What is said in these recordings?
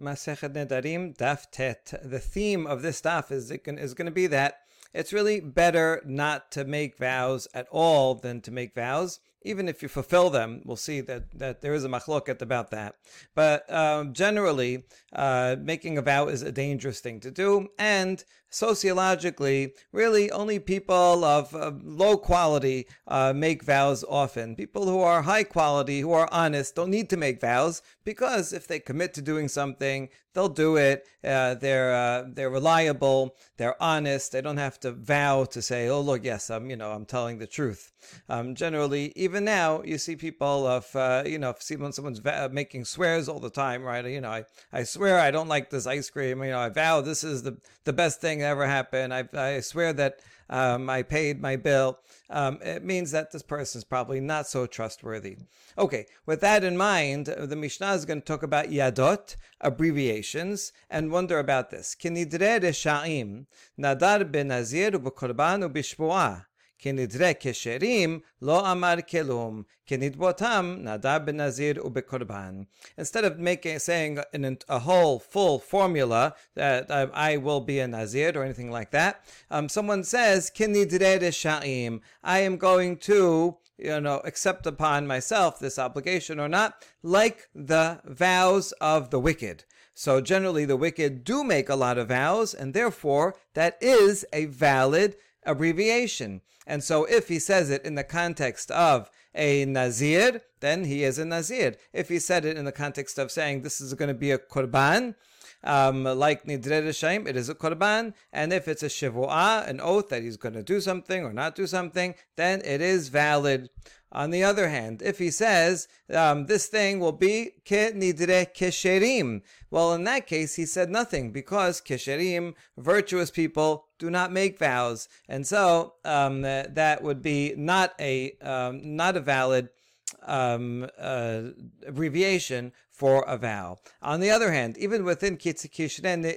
Masechet Nedarim, Daf Tet. The theme of this daf is is going to be that it's really better not to make vows at all than to make vows even if you fulfill them, we'll see that, that there is a machloket about that. But um, generally, uh, making a vow is a dangerous thing to do, and sociologically, really only people of uh, low quality uh, make vows often. People who are high quality, who are honest, don't need to make vows because if they commit to doing something, they'll do it. Uh, they're uh, they're reliable. They're honest. They don't have to vow to say, "Oh, look, yes, I'm you know I'm telling the truth." Um, generally, even now, you see people of uh, you know, see when someone's va- making swears all the time, right? You know, I, I swear I don't like this ice cream. You know, I vow this is the the best thing that ever happened. I I swear that um, I paid my bill. Um, it means that this person is probably not so trustworthy. Okay, with that in mind, the Mishnah is going to talk about yadot, abbreviations, and wonder about this. Kinidre sha'im, nadar ben nazir u'b'korban u'b'shbu'ah. כנדרי כשרים, לא אמר כלום, כנדבותם, נדר בנזיר ובקורבן. Instead of making, saying in a whole full formula that uh, I will be a nazir or anything like that, um, someone says, kinidre sha'im, I am going to you know, accept upon myself this obligation or not, like the vows of the wicked. So generally, the wicked do make a lot of vows, and therefore, that is a valid abbreviation. And so if he says it in the context of a Nazir, then he is a Nazir. If he said it in the context of saying this is going to be a Qurban, um, like Nidre Rishaim, it is a Qurban. And if it's a Shivu'ah, an oath that he's going to do something or not do something, then it is valid. On the other hand, if he says um, this thing will be ke nidre kesherim, well, in that case, he said nothing because kesherim, virtuous people, do not make vows, and so um, that would be not a um, not a valid um, uh, abbreviation for a vow. On the other hand, even within Kinidre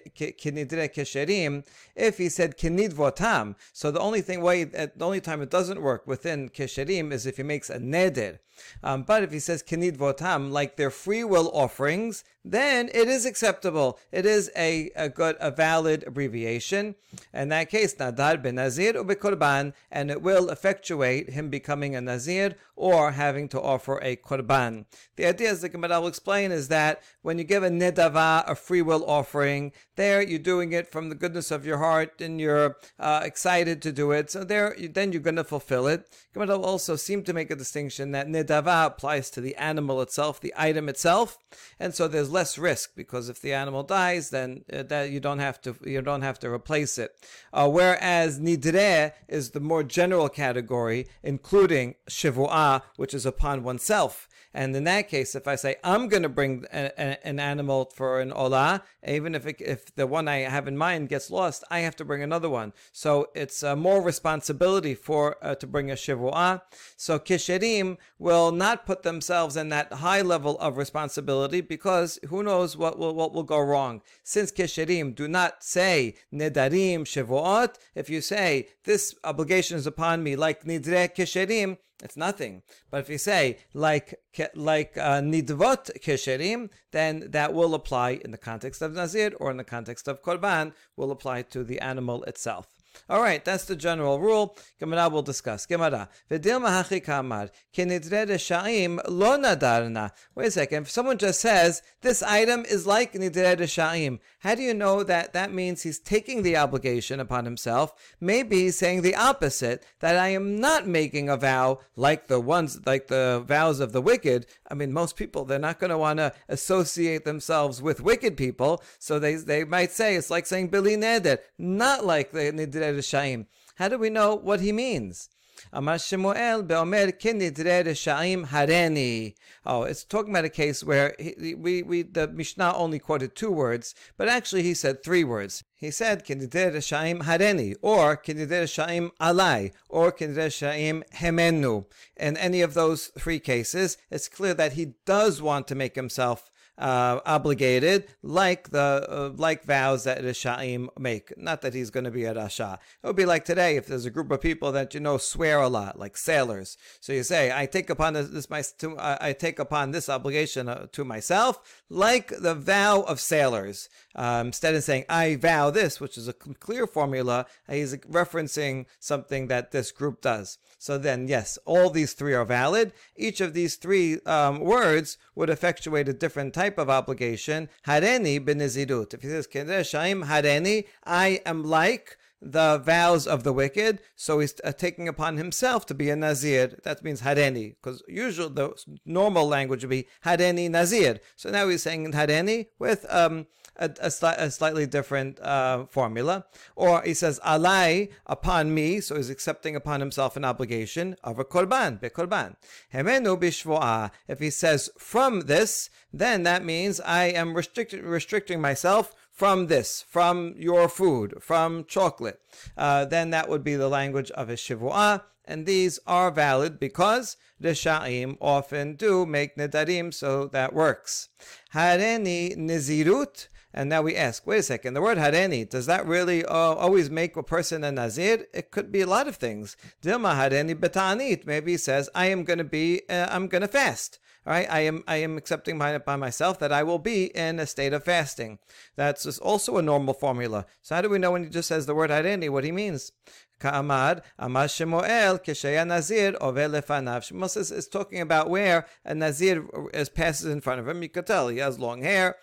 Kesherim, if he said Kinidvotam, so the only thing way the only time it doesn't work within Kesherim is if he makes a neder. Um, but if he says Kinidvotam, like their free will offerings, then it is acceptable. It is a, a good, a valid abbreviation. In that case, Nadar ben Nazir or Korban, and it will effectuate him becoming a Nazir or having to offer a Korban. The idea, as the Gemara will explain, is that when you give a Nedava, a free will offering, there you're doing it from the goodness of your heart and you're uh, excited to do it. So there, then you're going to fulfill it. Gemara also seem to make a distinction that Nedava applies to the animal itself, the item itself, and so there's less risk because if the animal dies, then uh, that you don't have to you don't have to replace it. Uh, whereas nidre is the more general category, including shivuah, which is upon oneself. And in that case, if I say I'm going to bring a, a, an animal for an olah, even if it, if the one I have in mind gets lost, I have to bring another one. So it's uh, more responsibility for uh, to bring a shivuah. So kisherim will not put themselves in that high level of responsibility because who knows what will what will go wrong. Since kisherim do not say nedarim shivuot, if you say this obligation is upon me like nidre kisherim, it's nothing. But if you say like like uh, nidvot kesherim, then that will apply in the context of nazir or in the context of korban will apply to the animal itself. All right, that's the general rule. Gemara will discuss. Gemara. V'dilma hachi kamar kinidre sha'im lo. Wait a second. If someone just says this item is like nidre sha'im, how do you know that that means he's taking the obligation upon himself? Maybe he's saying the opposite. That I am not making a vow like the ones like the vows of the wicked. I mean, most people they're not going to want to associate themselves with wicked people, so they they might say it's like saying bli neder, not like the nidre Reshaim. How do we know what he means? Amar Shemuel be'omer kinidre reshaim hareni. Oh, it's talking about a case where he, we, we, the Mishnah only quoted two words, but actually he said three words. He said kinidre reshaim hareni, or kinidre reshaim alai, or kinidre reshaim hemenu. In any of those three cases, it's clear that he does want to make himself uh, obligated, like the uh, like vows that Rishaim make. Not that he's going to be a Rasha. It would be like today if there's a group of people that you know swear a lot, like sailors. So you say, "I take upon this, this my to, I take upon this obligation uh, to myself, like the vow of sailors." Um, instead of saying "I vow this," which is a clear formula, he's referencing something that this group does. So then, yes, all these three are valid. Each of these three um, words would effectuate a different type of obligation. Hareni benizirut. If he says, Shaim hareni, I am like the vows of the wicked, so he's uh, taking upon himself to be a Nazir. That means Hareni, because usual the normal language would be Hareni Nazir. So now he's saying Hareni with um, a, a, sli- a slightly different uh, formula. Or he says, Alai, upon me, so he's accepting upon himself an obligation of a korban, be korban. Hemenu bishvoa. If he says from this, then that means I am restrict- restricting myself from this, from your food, from chocolate. Uh, then that would be the language of a shivu'ah, and these are valid because the sha'im often do make nedarim, so that works. Hareni nizirut, and now we ask, wait a second, the word hareni, does that really uh, always make a person a nazir? It could be a lot of things. Dilma hareni betanit, maybe he says, I am going to be, uh, I'm going to fast. All right, I am I am accepting by, by myself that I will be in a state of fasting. That's also a normal formula. So how do we know when he just says the word hareni, what he means? Ka'amad, Amad Shemuel, Nazir, Ove Lefanav. Is talking about where a Nazir is passes in front of him. You could tell he has long hair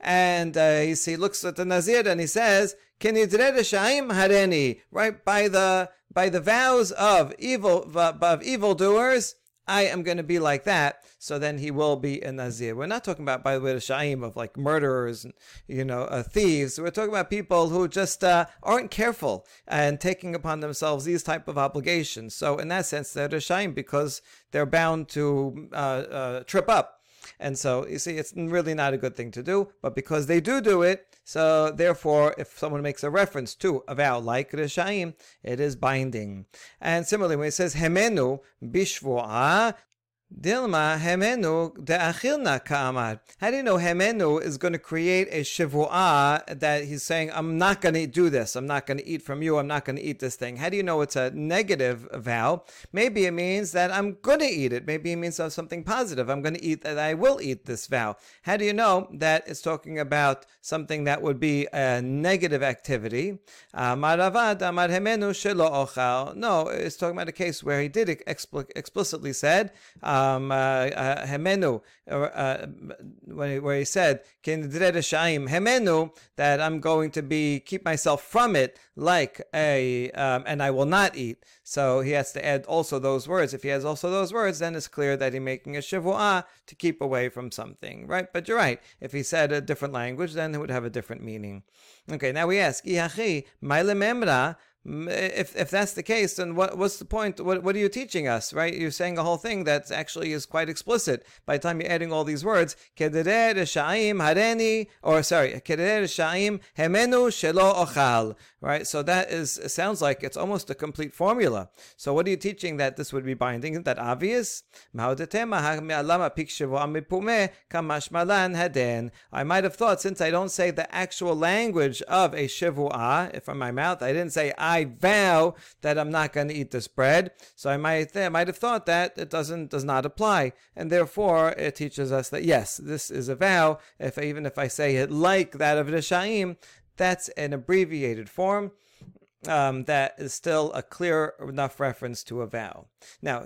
and uh, he, he looks at the Nazir and he says, Hareni, right by the by the vows of evil of evildoers, I am going to be like that. So then he will be a Nazir. We're not talking about, by the way, the Shaim of like murderers and, you know, uh, thieves. We're talking about people who just uh, aren't careful and taking upon themselves these type of obligations. So in that sense, they're the Shaim because they're bound to uh, uh trip up and so you see, it's really not a good thing to do, but because they do do it, so therefore, if someone makes a reference to a vow like Rishaim, it is binding. And similarly, when it says Hemenu bishvuah, Dilma Hemenu. How do you know Hemenu is going to create a shivu'ah that he's saying, I'm not going to do this. I'm not going to eat from you. I'm not going to eat this thing. How do you know it's a negative vow? Maybe it means that I'm going to eat it. Maybe it means something positive. I'm going to eat that I will eat this vow. How do you know that it's talking about something that would be a negative activity? No, it's talking about a case where he did explicitly said, uh, um, uh, uh, Hemenu, uh, where he said, Hemenu, that I'm going to be, keep myself from it like a, um, and I will not eat. So he has to add also those words. If he has also those words, then it's clear that he's making a shivu'ah to keep away from something, right? But you're right. If he said a different language, then it would have a different meaning. Okay, now we ask, Ihachi, memra, if if that's the case, then what what's the point? What what are you teaching us, right? You're saying a whole thing that actually is quite explicit. By the time you're adding all these words, kederer shaim hareni, or sorry, kederer hemenu shelo ochal, right? So that is sounds like it's almost a complete formula. So what are you teaching that this would be binding? Isn't that obvious? I might have thought since I don't say the actual language of a shivu'ah from my mouth, I didn't say I I vow that I'm not going to eat this bread. So I might th- might have thought that it doesn't does not apply, and therefore it teaches us that yes, this is a vow. If even if I say it like that of Rishaim, that's an abbreviated form. Um, that is still a clear enough reference to a vow. Now.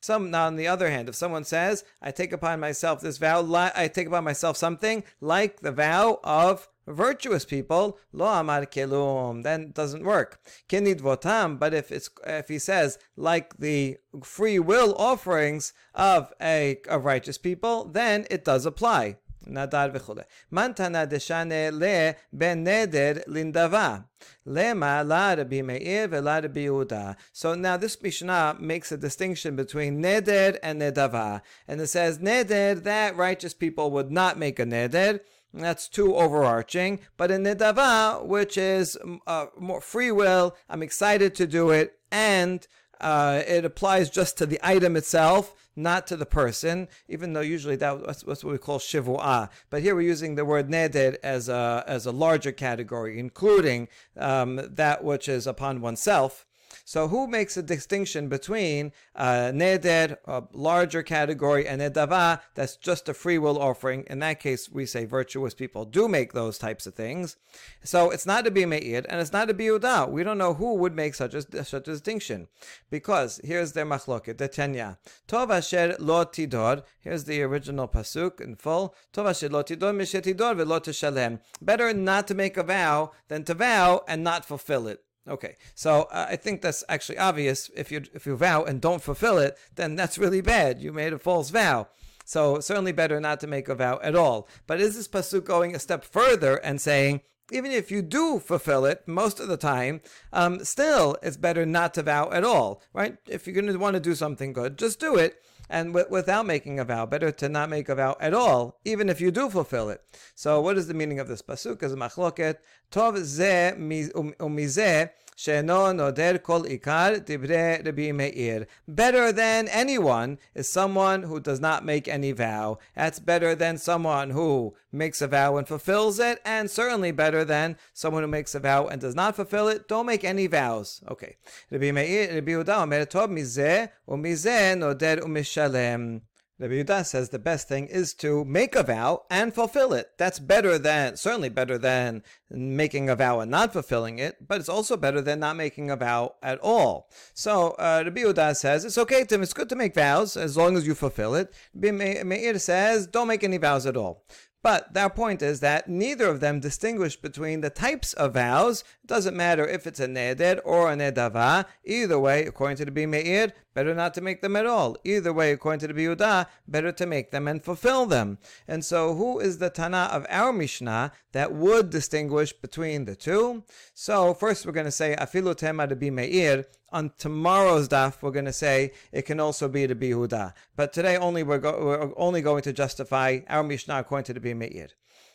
Some now, on the other hand, if someone says, "I take upon myself this vow," I take upon myself something like the vow of virtuous people, lo amar kelum, then doesn't work. Kinid votam, but if it's if he says like the free will offerings of a of righteous people, then it does apply. נדר וכולי. מנתנה דשנה לבן נדר לנדבה. למה לרבי מאיר ולרבי יהודה. So now this Mishnah makes a distinction between neder and nedava. And it says neder, that righteous people would not make a neder. That's too overarching. But in Nidava, which is uh, more free will, I'm excited to do it, and uh, it applies just to the item itself, not to the person, even though usually that, that's, that's what we call shivu'ah. But here we're using the word neder as a, as a larger category, including um, that which is upon oneself. So who makes a distinction between uh, neder, a larger category, and nedava, that's just a free will offering? In that case, we say virtuous people do make those types of things. So it's not to be me'ir, and it's not to be uda. We don't know who would make such a, such a distinction. Because here's their machloket, the tenya. Tov asher lo tidor, here's the original pasuk in full. Tov asher lo tidor mishetidor velo. Better not to make a vow than to vow and not fulfill it. Okay, so uh, I think that's actually obvious. If you if you vow and don't fulfill it, then that's really bad. You made a false vow. So certainly better not to make a vow at all. But is this pasuk going a step further and saying even if you do fulfill it most of the time, um, still it's better not to vow at all, right? If you're going to want to do something good, just do it. And w- without making a vow, better to not make a vow at all, even if you do fulfill it. So, what is the meaning of this pasuk? Is machloket tov ze umizeh um, noder kol ikar dibre Rabbi Meir. Better than anyone is someone who does not make any vow. That's better than someone who makes a vow and fulfills it, and certainly better than someone who makes a vow and does not fulfill it. Don't make any vows. Okay. Rabbi Meir, Rabbi Omer tov mizeh umizeh noder umishalem. Rabbi Yehuda says the best thing is to make a vow and fulfill it. That's better than, certainly better than making a vow and not fulfilling it, but it's also better than not making a vow at all. So uh, Rabbi Yehuda says it's okay to, it's good to make vows as long as you fulfill it. Rabbi Meir says don't make any vows at all. But their point is that neither of them distinguish between the types of vows. Doesn't matter if it's a neder or a nedava. Either way, according to the Bimeir, better not to make them at all. Either way, according to the Biuda, better to make them and fulfill them. And so, who is the Tana of our Mishnah that would distinguish between the two? So, first we're going to say Afilu Tema de Bimeir. On tomorrow's daf, we're going to say it can also be the Bihuda. But today, only we're, go- we're only going to justify our Mishnah according to the Bimeir.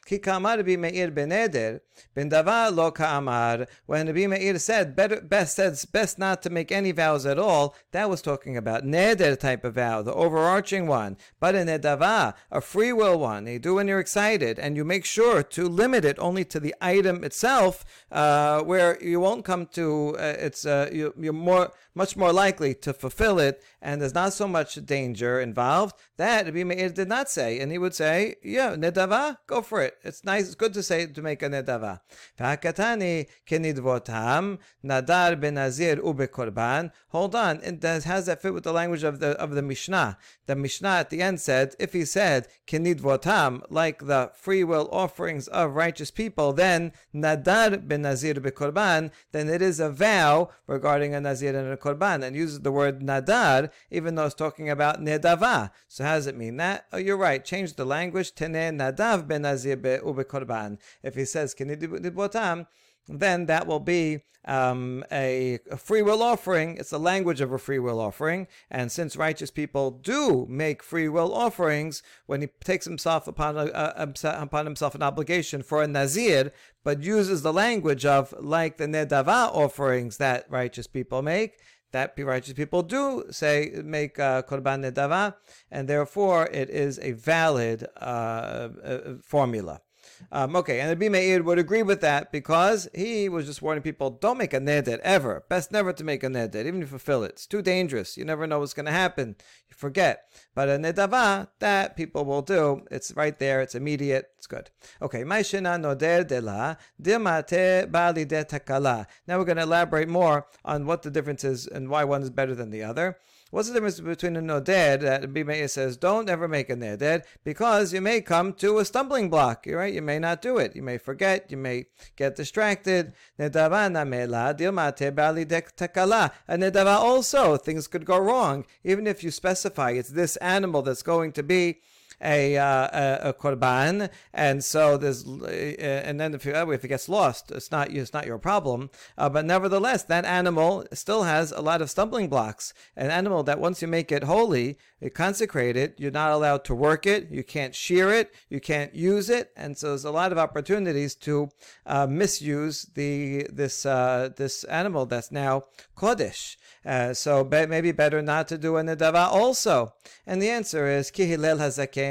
Ki kamar Rabbi Meir beneder, ben davar lo ka'amar. When Rabbi Meir said better, best says best not to make any vows at all, that was talking about neder type of vow, the overarching one. But a nedava, a free will one, you do when you're excited, and you make sure to limit it only to the item itself, uh, where you won't come to uh, it's uh, you, you're more much more likely to fulfill it, and there's not so much danger involved. That Rabbi Meir did not say, and he would say, yeah, nedava, go for it. It's nice. It's good to say to make a nedava. V'hakatani kenidvotam nadar benazir ubekorban. Hold on. It does, how does that fit with the language of the of the Mishnah? The Mishnah at the end said, if he said kenidvotam, like the free will offerings of righteous people, then nadar benazir bekorban, then it is a vow regarding a nazir and a korban, and uses the word nadar, even though it's talking about nedava. So how does it mean that? Oh, you're right. Change the language. Tene nadav benazir If he says then that will be um, a, a, free will offering. It's the language of a free will offering. And since righteous people do make free will offerings, when he takes himself upon, uh, uh, um, a, a, upon himself an obligation for a nazir, but uses the language of like the nedava offerings that righteous people make, that righteous people do say make uh, korban nedava, and therefore it is a valid uh, uh, formula. Um, okay, and Rabbi Meir would agree with that because he was just warning people: don't make a neder ever. Best never to make a neder, even if you fulfill it. It's too dangerous. You never know what's going to happen. You forget. But a nedava, that people will do. It's right there. It's immediate. It's good. Okay, dimate bali. Now we're going to elaborate more on what the difference is and why one is better than the other. What's the difference between a noded that Bimeir says don't ever make a noded because you may come to a stumbling block, right? You may not do it. You may forget. You may get distracted. Nedava mela dilmate bali takala. A nedava also things could go wrong even if you specify it's this animal that's going to be a, uh, a, a korban, and so there's, uh, and then if, you, if it gets lost, it's not it's not your problem. Uh, but nevertheless, that animal still has a lot of stumbling blocks. An animal that once you make it holy, it consecrate it, you're not allowed to work it, you can't shear it, you can't use it, and so there's a lot of opportunities to uh, misuse the this uh, this animal that's now kodesh. Uh, so be- maybe better not to do a nedava also. And the answer is ki hillel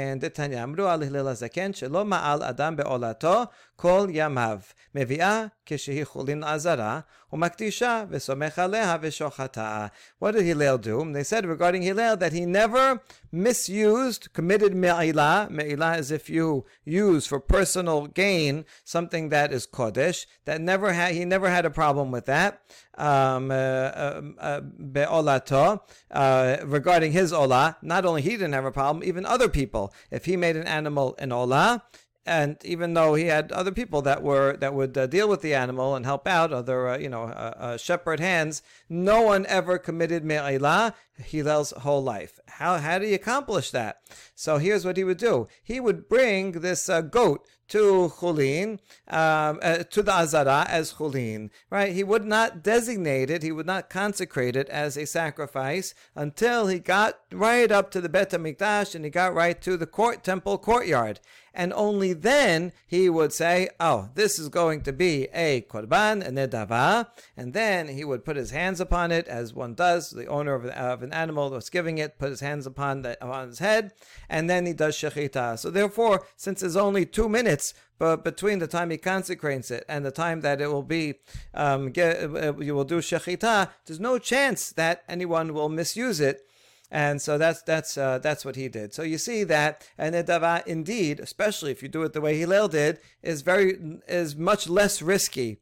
hazaken detanya amru al hillel hazaken shelo ma'al adam be'olato kol yamav מביאה כשהיא חולין לעזרה, ומקדישה וסומך עליה ושוחטה. What did Hillel do? They said regarding Hillel that he never misused, committed me'ilah. Me'ilah is if you use for personal gain something that is kodesh. That never had he never had a problem with that. Um, uh, uh, uh be'olato uh, regarding his olah, not only he didn't have a problem, even other people. If he made an animal an olah, and even though he had other people that were that would uh, deal with the animal and help out, other uh, you know uh, uh shepherd hands, no one ever committed me'ilah Hillel's whole life. How how did he accomplish that? So here's what he would do: he would bring this uh, goat to Chulin, um, uh, to the Azara as Chulin, right? He would not designate it, he would not consecrate it as a sacrifice until he got right up to the Bet HaMikdash and he got right to the court temple courtyard and only then he would say, "Oh, this is going to be a korban, a nedava," and then he would put his hands upon it, as one does, the owner of, of an animal that's giving it, put his hands upon the, upon his head, and then he does shechita. So therefore, since there's only two minutes but between the time he consecrates it and the time that it will be um, get, uh, you will do shechita, there's no chance that anyone will misuse it and so that's that's uh, that's what he did. So you see that and nedava indeed, especially if you do it the way Hillel did, is very is much less risky.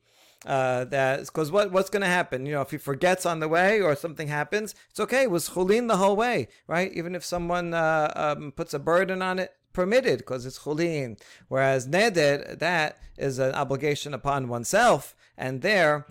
Uh, that because what what's going to happen? You know, if he forgets on the way or something happens, it's okay. It was chulin the whole way, right? Even if someone uh, um, puts a burden on it, permitted because it's chulin. Whereas neder, that is an obligation upon oneself, and there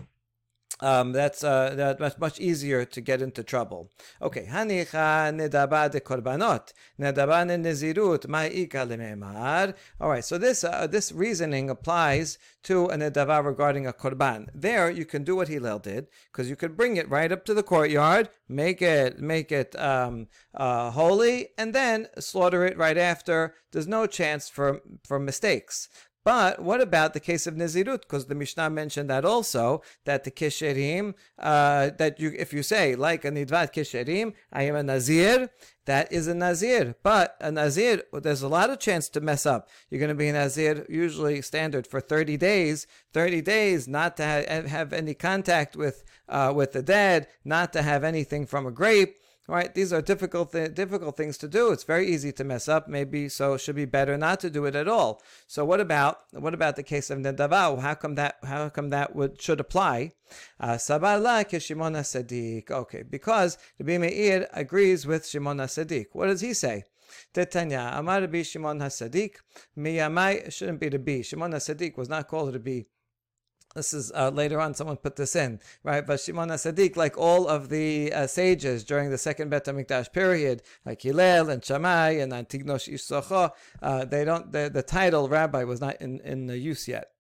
um, that's uh, that's much easier to get into trouble. Okay, hanicha nedaba de korbanot, nedaba nezirut ma'ika lememar. All right, so this uh, this reasoning applies to a nedava regarding a korban. There, you can do what Hillel did because you could bring it right up to the courtyard, make it make it um, uh, holy, and then slaughter it right after. There's no chance for for mistakes. But what about the case of Nazirut? Because the Mishnah mentioned that also, that the Kisherim, uh, that you, if you say, like a Nidvat Kisherim, I am a Nazir, that is a Nazir. But a Nazir, there's a lot of chance to mess up. You're going to be a Nazir, usually standard for 30 days, 30 days not to have, have any contact with, uh, with the dead, not to have anything from a grape, right? These are difficult th- difficult things to do. It's very easy to mess up. Maybe so it should be better not to do it at all. So what about what about the case of nedava? How come that how come that would should apply? Sabala uh, Shimon Sadiq. Okay, because the Meir agrees with Shimon Sadiq. What does he say? Tetanya Amar Rabbi Shimon Hasadik. Miyamai shouldn't be be. Shimon Hasadik was not called be this is uh, later on someone put this in, right? But Shimon HaSadik, like all of the uh, sages during the second Bet HaMikdash period, like Hillel and Shammai and Antignosh Ish uh, they don't, the, the title rabbi was not in, in use yet.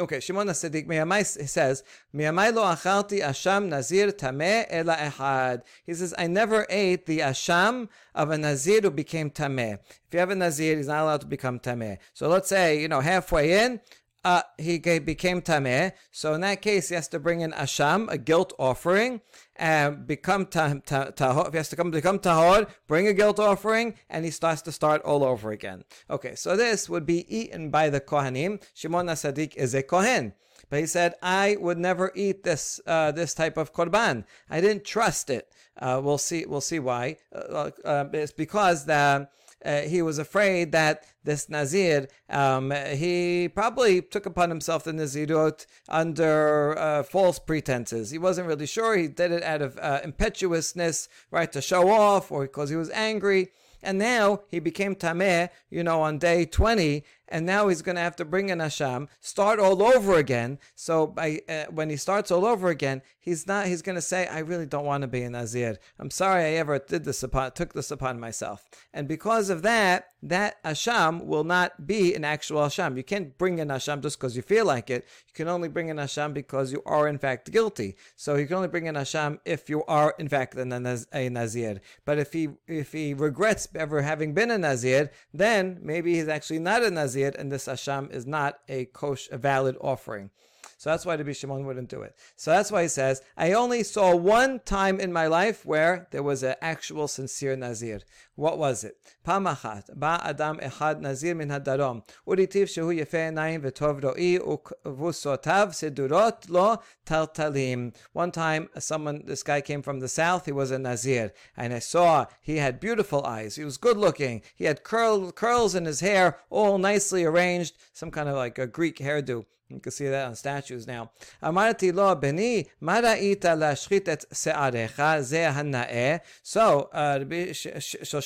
Okay, Shimon HaSadik Miyamai says, lo asham nazir tameh ehad. He says, I never ate the asham of a nazir who became tameh. If you have a nazir, he's not allowed to become tameh. So let's say, you know, halfway in, uh, he became tameh. So in that case, he has to bring in asham, a guilt offering, and become tahor. If he has to come become tahor, bring a guilt offering, and he starts to start all over again. Okay, so this would be eaten by the kohanim. Shimon Sadiq is a kohen. But he said, I would never eat this uh, this type of korban. I didn't trust it. Uh, we'll see. We'll see why. Uh, uh it's because the uh, he was afraid that this Nazir, um, he probably took upon himself the Nazirut under uh, false pretenses. He wasn't really sure. He did it out of uh, impetuousness, right, to show off or because he was angry. And now he became Tameh, you know, on day 20, and now he's going to have to bring an asham, start all over again. So by uh, when he starts all over again, he's not. He's going to say, "I really don't want to be a nazir. I'm sorry I ever did this upon took this upon myself." And because of that, that asham will not be an actual asham. You can't bring an asham just because you feel like it. You can only bring an asham because you are in fact guilty. So you can only bring an asham if you are in fact a, nazir. But if he if he regrets ever having been a nazir, then maybe he's actually not a nazir, and this asham is not a kosh a valid offering. So that's why the Shimon wouldn't do it. So that's why he says, I only saw one time in my life where there was an actual sincere Nazir. What was it? Pamachat, ba adam echad Nazir min hadarom, uritiv shehu yefe enayim v'tov ro'i uvusotav sedurot lo taltalim. One time, someone, this guy came from the south, he was a Nazir, and I saw he had beautiful eyes, he was good looking, he had curl, curls in his hair, all nicely arranged, some kind of like a Greek hairdo. You can see that on statues now. Amarti lo beni maraita lashchit et se'arecha ze hana'eh. So, uh,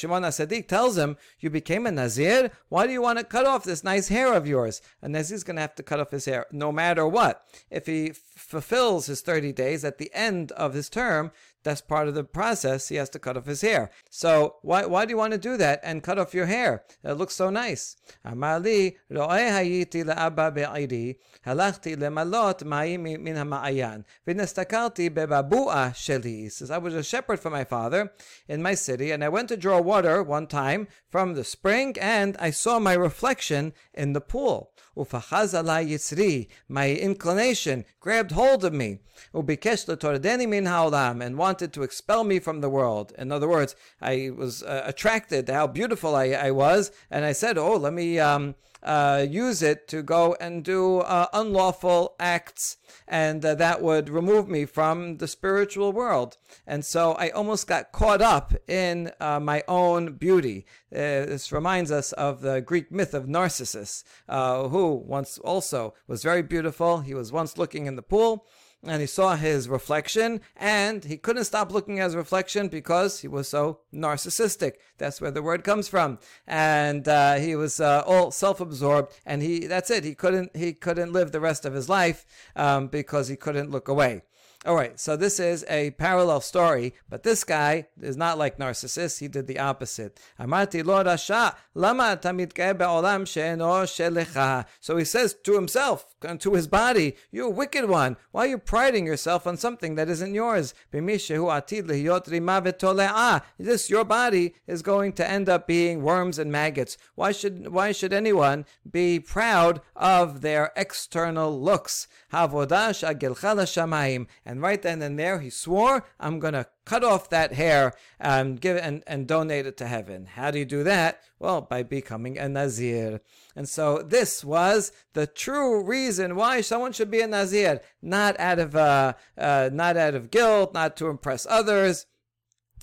Shimon HaSadik tells him, you became a Nazir? Why do you want to cut off this nice hair of yours? A Nazir's going to have to cut off his hair no matter what. If he f- fulfills his 30 days at the end of his term, that's part of the process. He has to cut off his hair. So why, why do you want to do that and cut off your hair? It looks so nice. Amali hayiti la'abba be'idi halachti lemalot ma'im min ha'ma'ayan v'nestakalti bebabu'a sheli. Says I was a shepherd for my father in my city, and I went to draw water one time from the spring, and I saw my reflection in the pool. Ufachaz yitzri, my inclination grabbed hold of me. Ubikesh letordeni min ha'olam, and wanted to expel me from the world. In other words, I was uh, attracted to how beautiful I, I was, and I said, "Oh, let me um, uh, use it to go and do uh, unlawful acts, and uh, that would remove me from the spiritual world." And so I almost got caught up in uh, my own beauty. Uh, this reminds us of the Greek myth of Narcissus, who once also was very beautiful. He was once looking in the pool and he saw his reflection and he couldn't stop looking at his reflection because he was so narcissistic. That's where the word comes from. And uh, he was uh, all self-absorbed and he that's it. He couldn't he couldn't live the rest of his life um, because he couldn't look away all right, so this is a parallel story, but this guy is not like Narcissus. He did the opposite. So he says to himself, to his body, You wicked one, why are you priding yourself on something that isn't yours? This, your body, is going to end up being worms and maggots. Why should, why should anyone be proud of their external looks? And right then and there, he swore, I'm going to cut off that hair and give it and, and donate it to heaven. How do you do that? Well, by becoming a Nazir. And so this was the true reason why someone should be a Nazir, not out of uh, uh, not out of guilt, not to impress others,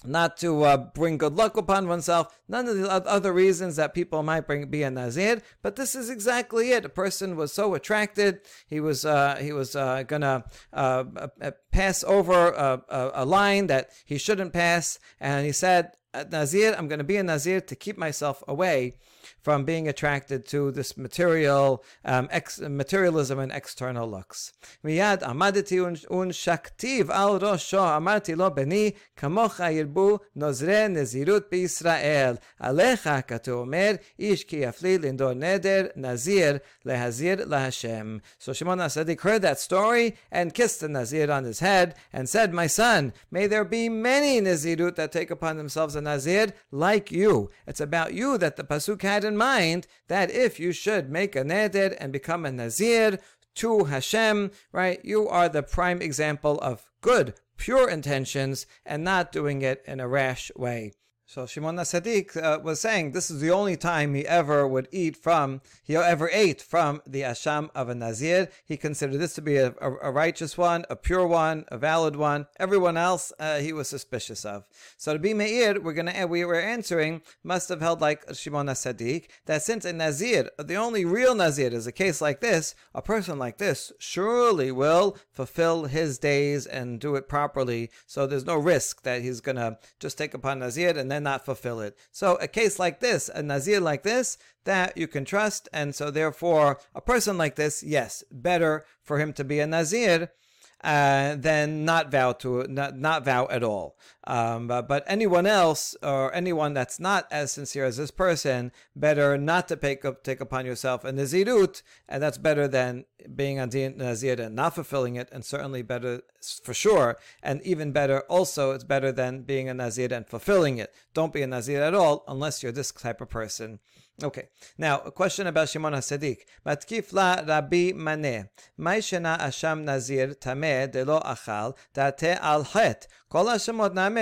not to uh, bring good luck upon oneself, none of the other reasons that people might bring be a nazir, but this is exactly it. A person was so attracted, he was uh, he was uh, gonna uh, uh, pass over a, a, a, line that he shouldn't pass, and he said, "Nazir, I'm to be a nazir to keep myself away." from being attracted to this material um, ex- materialism and external looks. מיד עמדתי ונשקתיו על ראשו, אמרתי לו, בני, כמוך ירבו נוזרי נזירות בישראל. עליך, כתוב אומר, איש כי יפלי לנדור נדר, נזיר, להזיר להשם. So Shimon HaSadik heard that story and kissed the Nazir on his head and said, My son, may there be many Nazirut that take upon themselves a Nazir like you. It's about you that the Pasuk had in mind that if you should make a neder and become a nazir to Hashem, right, you are the prime example of good, pure intentions and not doing it in a rash way. So Shimon HaSadik uh, was saying this is the only time he ever would eat from, he ever ate from the asham of a nazir. He considered this to be a, a, a righteous one, a pure one, a valid one. Everyone else uh, he was suspicious of. So to be meir, we're gonna we were answering must have held like Shimon HaSadik that since a nazir, the only real nazir is a case like this, a person like this surely will fulfill his days and do it properly. So there's no risk that he's gonna just take upon nazir and then and not fulfill it. So a case like this, a nazir like this, that you can trust, and so therefore a person like this, yes, better for him to be a nazir uh, then not vow to not, not vow at all. Um, but, but, anyone else or anyone that's not as sincere as this person, better not to take up, take upon yourself a nazirut, and that's better than being a nazir and not fulfilling it, and certainly better for sure, and even better also, it's better than being a nazir and fulfilling it. Don't be a nazir at all unless you're this type of person. Okay, now a question about Shimon HaSadik. Matkif la Rabbi Mani. Mai shena asham nazir tameh delo achal date al chet. Kol hashemot name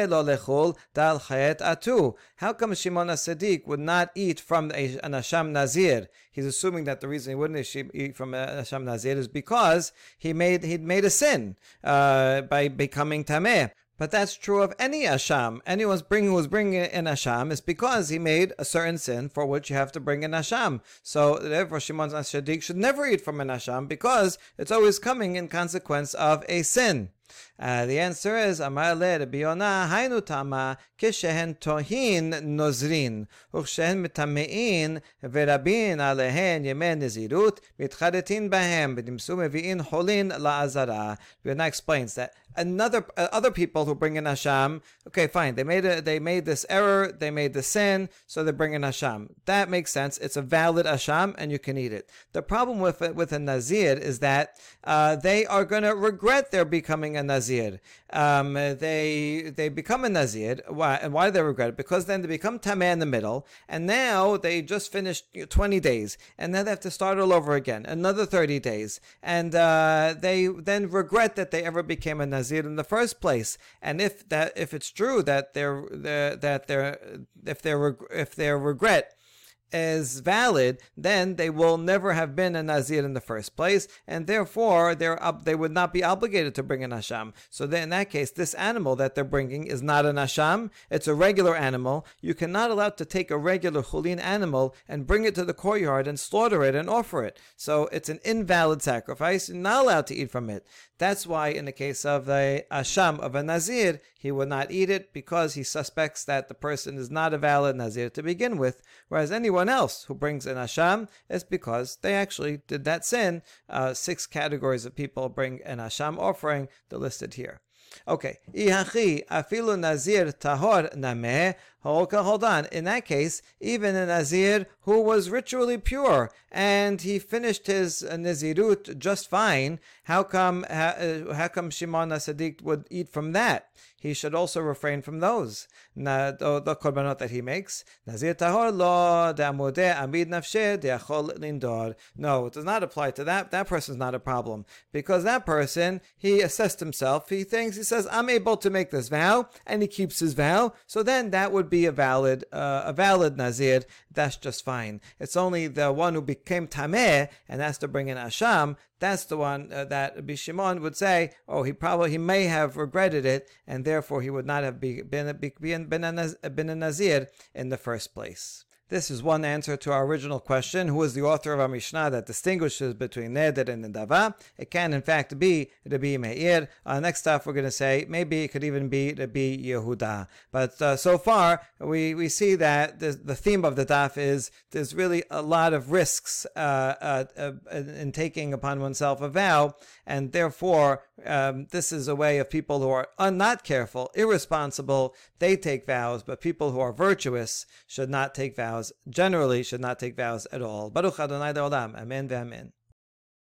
How come Shimon HaSadik would not eat from an asham nazir? He's assuming that the reason he wouldn't eat from an asham nazir is because he made he'd made a sin uh, by becoming tameh. But that's true of any asham. Anyone bringing who's bringing an asham is because he made a certain sin for which you have to bring an asham. So therefore, Shimon Sadiq should never eat from an asham because it's always coming in consequence of a sin. Uh, the answer is Amar le Rabbi Yonah Hainu Tama Kishehen Tohin Nozrin Uchshehen Mitamein Verabin Alehen Yemen Nizirut Mitchadetin Bahem B'dimsu Mevi'in Holin La'azara Yonah explains that another uh, other people who bring in Hasham, okay, fine, they made a, they made this error, they made the sin, so they bring in Hasham. That makes sense. It's a valid Hasham, and you can eat it. The problem with it, with a Nazir is that uh, they are going to regret their becoming a Nazir. Um, they they become a Nazir. Why? And why do they regret it? Because then they become Tameh in the middle, and now they just finished 20 days, and then they have to start all over again, another 30 days, and uh, they then regret that they ever became a Nazir in the first place. And if that if it's true that their that their if their if their regret is valid, then they will never have been a Nazir in the first place, and therefore they're up, they would not be obligated to bring an Asham. So then in that case, this animal that they're bringing is not an Asham, it's a regular animal. You cannot allow to take a regular Chulin animal and bring it to the courtyard and slaughter it and offer it. So it's an invalid sacrifice, you're not allowed to eat from it. That's why in the case of the Asham of a Nazir, he would not eat it because he suspects that the person is not a valid Nazir to begin with, whereas anyone else who brings an Asham is because they actually did that sin. Uh, six categories of people bring an Asham offering, they're listed here. Okay. Afilu nazir tahor nameh. Hold on. In that case, even a nazir who was ritually pure and he finished his nazirut just fine, how come how, uh, how come Shimon Sadiq would eat from that? He should also refrain from those. The, korbanot that he makes. Nazir tahor lo amid lindor. No, it does not apply to that. That person is not a problem because that person he assessed himself. He thinks he says I'm able to make this vow, and he keeps his vow. So then that would be a valid uh, a valid nazir. That's just fine. It's only the one who became tameh and has to bring in asham that's the one uh, that Bishimon would say, oh, he probably he may have regretted it, and therefore he would not have be, been, been, been, a, been a Nazir in the first place. This is one answer to our original question who is the author of our Mishnah that distinguishes between Neder and Nedava? It can, in fact, be Rabbi Meir. Uh, next stuff we're going to say maybe it could even be Rabbi Yehuda. But uh, so far, we, we see that the, the theme of the daf is there's really a lot of risks uh, uh, uh in taking upon oneself a vow, and therefore, um, this is a way of people who are not careful, irresponsible, they take vows, but people who are virtuous should not take vows generally should not take vows at all. Baruch Adonai Olam. Amen ve'amen.